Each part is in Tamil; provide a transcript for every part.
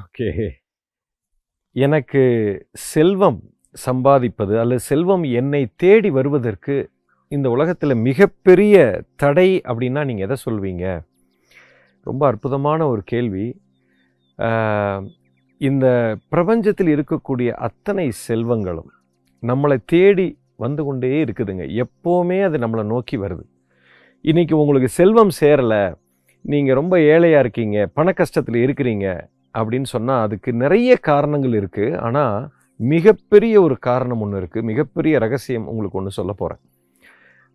ஓகே. எனக்கு செல்வம் சம்பாதிப்பது அல்லது செல்வம் என்னை தேடி வருவதற்கு இந்த உலகத்தில் மிகப்பெரிய தடை அப்படின்னா நீங்கள் எதை சொல்வீங்க? ரொம்ப அற்புதமான ஒரு கேள்வி. இந்த பிரபஞ்சத்தில் இருக்கக்கூடிய அத்தனை செல்வங்களும் நம்மளை தேடி வந்து கொண்டே இருக்குதுங்க. எப்போவுமே அது நம்மளை நோக்கி வருது. இன்றைக்கி உங்களுக்கு செல்வம் சேரலை நீங்கள் ரொம்ப ஏழையாக இருக்கீங்க பண கஷ்டத்தில் இருக்கிறீங்க அப்படின்னு சொன்னால் அதுக்கு நிறைய காரணங்கள் இருக்குது ஆனால் மிகப்பெரிய ஒரு காரணம் ஒன்று இருக்குது மிகப்பெரிய ரகசியம் உங்களுக்கு ஒன்று சொல்ல போகிறேன்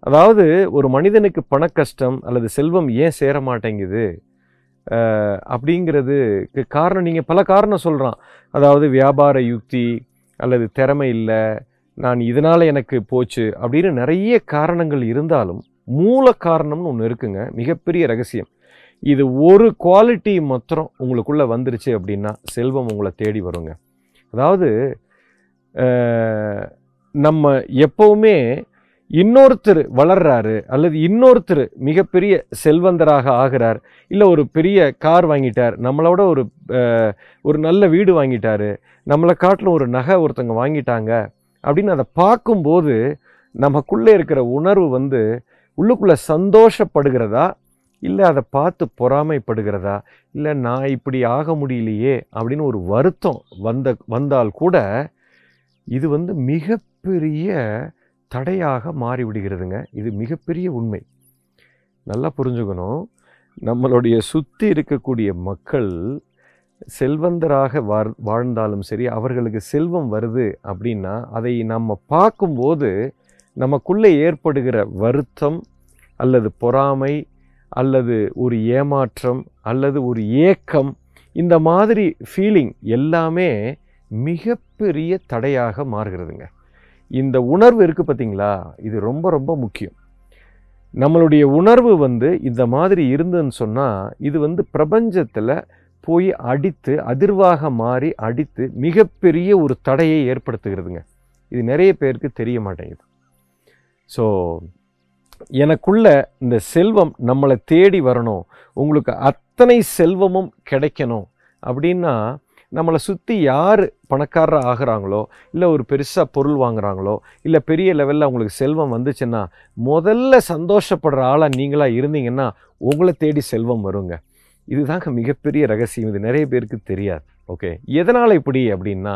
அதாவது ஒரு மனிதனுக்கு பண கஷ்டம் அல்லது செல்வம் ஏன் சேர மாட்டேங்குது? அப்படிங்கிறதுக்கு காரணம் நீங்கள் பல காரணம் சொல்கிறான் அதாவது வியாபார யுக்தி அல்லது திறமை இல்லை நான் இதனால் எனக்கு போச்சு அப்படின்னு நிறைய காரணங்கள் இருந்தாலும் மூல காரணம்னு ஒன்று இருக்குங்க. மிகப்பெரிய ரகசியம். இது ஒரு குவாலிட்டி மாத்திரம் உங்களுக்குள்ளே வந்துருச்சு அப்படின்னா செல்வம் உங்களை தேடி வருங்க. அதாவது நம்ம எப்போவுமே இன்னொருத்தர் வளர்றாரு அல்லது இன்னொருத்தர் மிகப்பெரிய செல்வந்தராக ஆகிறார் இல்லை ஒரு பெரிய கார் வாங்கிட்டார் நம்மளோட ஒரு ஒரு நல்ல வீடு வாங்கிட்டார் நம்மளை காட்டிலும் ஒரு நகை ஒருத்தங்க வாங்கிட்டாங்க அப்படின்னு அதை பார்க்கும்போது நமக்குள்ளே இருக்கிற உணர்வு வந்து உள்ளுக்குள்ளே சந்தோஷப்படுகிறதா இல்லை அதை பார்த்து பொறாமைப்படுகிறதா? இல்லை நான் இப்படி ஆக முடியலையே அப்படின்னு ஒரு வருத்தம் வந்த வந்தால் கூட இது வந்து மிகப்பெரிய தடையாக மாறிவிடுகிறதுங்க. இது மிகப்பெரிய உண்மை. நல்லா புரிஞ்சுக்கணும். நம்மளுடைய சுற்றி இருக்கக்கூடிய மக்கள் செல்வந்தராக வாழ் வாழ்ந்தாலும் சரி அவர்களுக்கு செல்வம் வருது அப்படின்னா அதை நம்ம பார்க்கும்போது நமக்குள்ளே ஏற்படுகிற வருத்தம் அல்லது பொறாமை அல்லது ஒரு ஏமாற்றம் அல்லது ஒரு ஏக்கம் இந்த மாதிரி ஃபீலிங் எல்லாமே மிகப்பெரிய தடையாக மாறுகிறதுங்க. இந்த உணர்வு இருக்குது பார்த்தீங்களா இது ரொம்ப ரொம்ப முக்கியம். நம்மளுடைய உணர்வு வந்து இந்த மாதிரி இருந்துன்னு சொன்னால் இது வந்து பிரபஞ்சத்தில் போய் அடித்து அதிர்வாக மாறி அடித்து மிகப்பெரிய ஒரு தடையை ஏற்படுத்துகிறதுங்க. இது நிறைய பேருக்கு தெரிய மாட்டேங்குது. ஸோ எனக்குள்ள இந்த செல்வம் நம்மளை தேடி வரணும். உங்களுக்கு அத்தனை செல்வமும் கிடைக்கணும். அப்படின்னா நம்மளை சுற்றி யார் பணக்காரராக ஆகிறாங்களோ இல்லை ஒரு பெருசாக பொருள் வாங்குறாங்களோ இல்லை பெரிய லெவலில் அவங்களுக்கு செல்வம் வந்துச்சுன்னா முதல்ல சந்தோஷப்படுற ஆளாக நீங்களாக இருந்தீங்கன்னா உங்களை தேடி செல்வம் வருங்க. இதுதாங்க மிகப்பெரிய ரகசியம். இது நிறைய பேருக்கு தெரியாது. ஓகே எதனால் இப்படி அப்படின்னா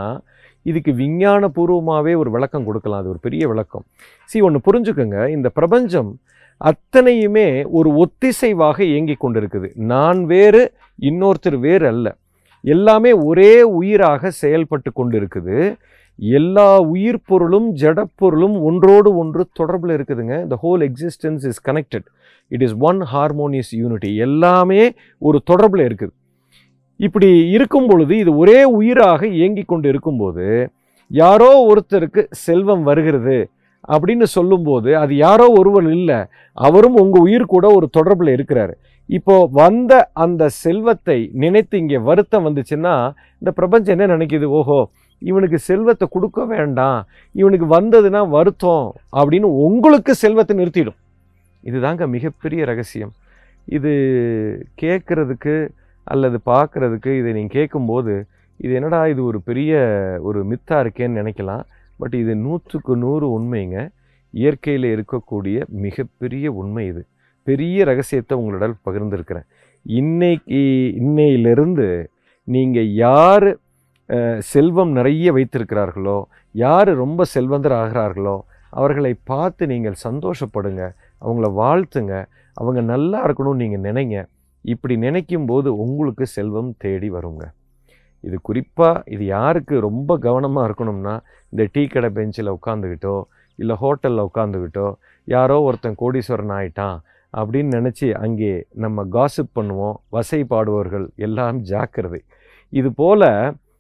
இதுக்கு விஞ்ஞானபூர்வமாகவே ஒரு விளக்கம் கொடுக்கலாம். அது ஒரு பெரிய விளக்கம். சி ஒன்று புரிஞ்சுக்கோங்க. இந்த பிரபஞ்சம் அத்தனையுமே ஒரு ஒத்திசைவாக இயங்கி கொண்டிருக்குது. நான் வேறு இன்னொருத்தர் வேறு அல்ல. எல்லாமே ஒரே உயிராக செயல்பட்டு கொண்டிருக்குது. எல்லா உயிர் பொருளும் ஜடப்பொருளும் ஒன்றோடு ஒன்று தொடர்பில் இருக்குதுங்க. The whole existence is connected it is one harmonious unity எல்லாமே ஒரு தொடர்பில் இருக்குது. இப்படி இருக்கும் பொழுது இது ஒரே உயிராக இயங்கி கொண்டு இருக்கும்போது யாரோ ஒருத்தருக்கு செல்வம் வருகிறது அப்படின்னு சொல்லும்போது அது யாரோ ஒருவர் இல்லை அவரும் உங்கள் உயிர் கூட ஒரு தொடர்பில் இருக்கிறாரு. இப்போ வந்த அந்த செல்வத்தை நினைத்து இங்கே வருத்தம் வந்துச்சுன்னா இந்த பிரபஞ்சம் என்ன நினைக்குது? ஓஹோ இவனுக்கு செல்வத்தை கொடுக்க வேண்டாம் இவனுக்கு வந்ததுன்னா வருத்தம் அப்படின்னு உங்களுக்கு செல்வத்தை நிறுத்திடும். இதுதாங்க மிகப்பெரிய ரகசியம். இது கேட்குறதுக்கு அல்லது பார்க்குறதுக்கு இதை நீங்கள் கேட்கும்போது இது என்னடா இது ஒரு பெரிய ஒரு மித்தாக இருக்கேன்னு நினைக்கலாம். பட் இது நூற்றுக்கு நூறு உண்மைங்க. இயற்கையில் இருக்கக்கூடிய மிகப்பெரிய உண்மை இது. பெரிய ரகசியத்தை உங்களிடம் பகிர்ந்துருக்கிறேன். இன்னைக்கு இன்னையிலிருந்து நீங்கள் யார் செல்வம் நிறைய வைத்திருக்கிறார்களோ யார் ரொம்ப செல்வந்தர் ஆகிறார்களோ அவர்களை பார்த்து நீங்கள் சந்தோஷப்படுங்க. அவங்கள வாழ்த்துங்க. அவங்க நல்லா இருக்கணும்னு நீங்கள் நினைங்க. இப்படி நினைக்கும் போது உங்களுக்கு செல்வம் தேடி வருங்க. இது குறிப்பாக இது யாருக்கு ரொம்ப கவனமாக இருக்கணும்னா இந்த டீ கடை பெஞ்சில் உட்காந்துக்கிட்டோ இல்லை ஹோட்டலில் உட்காந்துக்கிட்டோ யாரோ ஒருத்தன் கோடீஸ்வரன் ஆயிட்டான் அப்படின்னு நினச்சி அங்கே நம்ம காசிப் பண்ணுவோம் வசை பாடுவர்கள் எல்லாம் ஜாக்கிரதை. இது போல்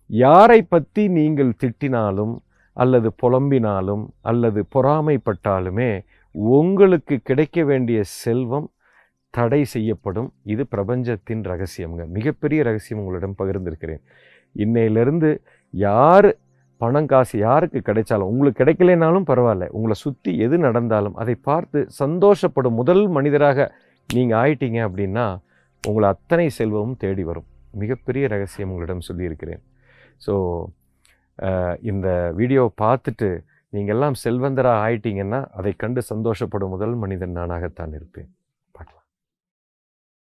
யாரை பற்றி நீங்கள் திட்டினாலும் அல்லது புலம்பினாலும் அல்லது பொறாமைப்பட்டாலுமே உங்களுக்கு கிடைக்க வேண்டிய செல்வம் தடை செய்யப்படும். இது பிரபஞ்சத்தின் ரகசியம்ங்க. மிகப்பெரிய ரகசியம் உங்களிடம் பகிர்ந்திருக்கிறேன். இன்னையிலிருந்து யார் பணம் காசு யாருக்கு கிடைச்சாலும் உங்களுக்கு கிடைக்கலைனாலும் பரவாயில்ல. உங்களை சுற்றி எது நடந்தாலும் அதை பார்த்து சந்தோஷப்படும் முதல் மனிதராக நீங்கள் ஆயிட்டீங்க அப்படின்னா உங்களை அத்தனை செல்வமும் தேடி வரும். மிகப்பெரிய ரகசியம் உங்களிடம் சொல்லியிருக்கிறேன். ஸோ இந்த வீடியோவை பார்த்துட்டு நீங்கள் எல்லாம் செல்வந்தராக ஆயிட்டீங்கன்னா அதை கண்டு சந்தோஷப்படும் முதல் மனிதன் நானாகத்தான் இருப்பேன்.